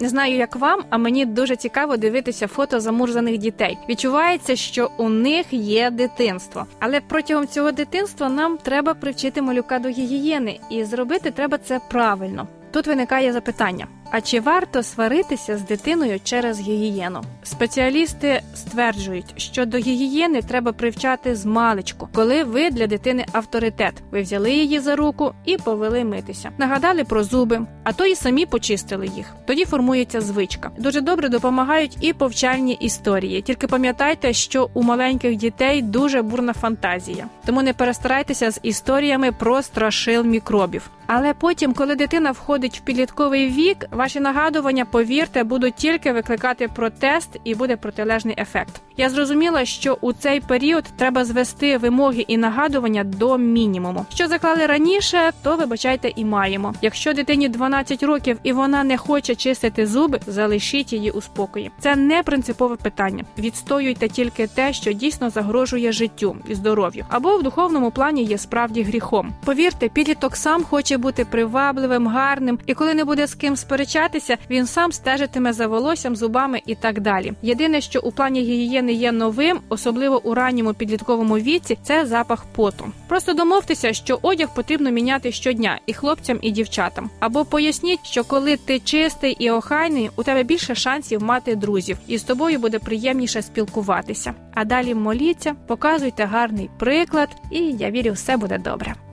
Не знаю, як вам, а мені дуже цікаво дивитися фото замурзаних дітей. Відчувається, що у них є дитинство, але протягом цього дитинства нам треба привчити малюка до гігієни, і зробити треба це правильно. Тут виникає запитання: а чи варто сваритися з дитиною через гігієну? Спеціалісти стверджують, що до гігієни треба привчати з маличку, коли ви для дитини авторитет. Ви взяли її за руку і повели митися. Нагадали про зуби, а то і самі почистили їх. Тоді формується звичка. Дуже добре допомагають і повчальні історії. Тільки пам'ятайте, що у маленьких дітей дуже бурна фантазія, тому не перестарайтеся з історіями про страшил мікробів. Але потім, коли дитина входить в підлітковий вік, ваші нагадування, повірте, будуть тільки викликати протест і буде протилежний ефект. Я зрозуміла, що у цей період треба звести вимоги і нагадування до мінімуму. Що заклали раніше, то вибачайте і маємо. Якщо дитині 12 років і вона не хоче чистити зуби, залишіть її у спокої. Це не принципове питання. Відстоюйте тільки те, що дійсно загрожує життю і здоров'ю, або в духовному плані є справді гріхом. Повірте, підліток сам хоче бути привабливим, гарним, і коли не буде з ким сперечатися, він сам стежитиме за волоссям, зубами і так далі. Єдине, що у плані гігієни є новим, особливо у ранньому підлітковому віці, це запах поту. Просто домовтеся, що одяг потрібно міняти щодня і хлопцям, і дівчатам. Або поясніть, що коли ти чистий і охайний, у тебе більше шансів мати друзів, і з тобою буде приємніше спілкуватися. А далі моліться, показуйте гарний приклад, і я вірю, все буде добре.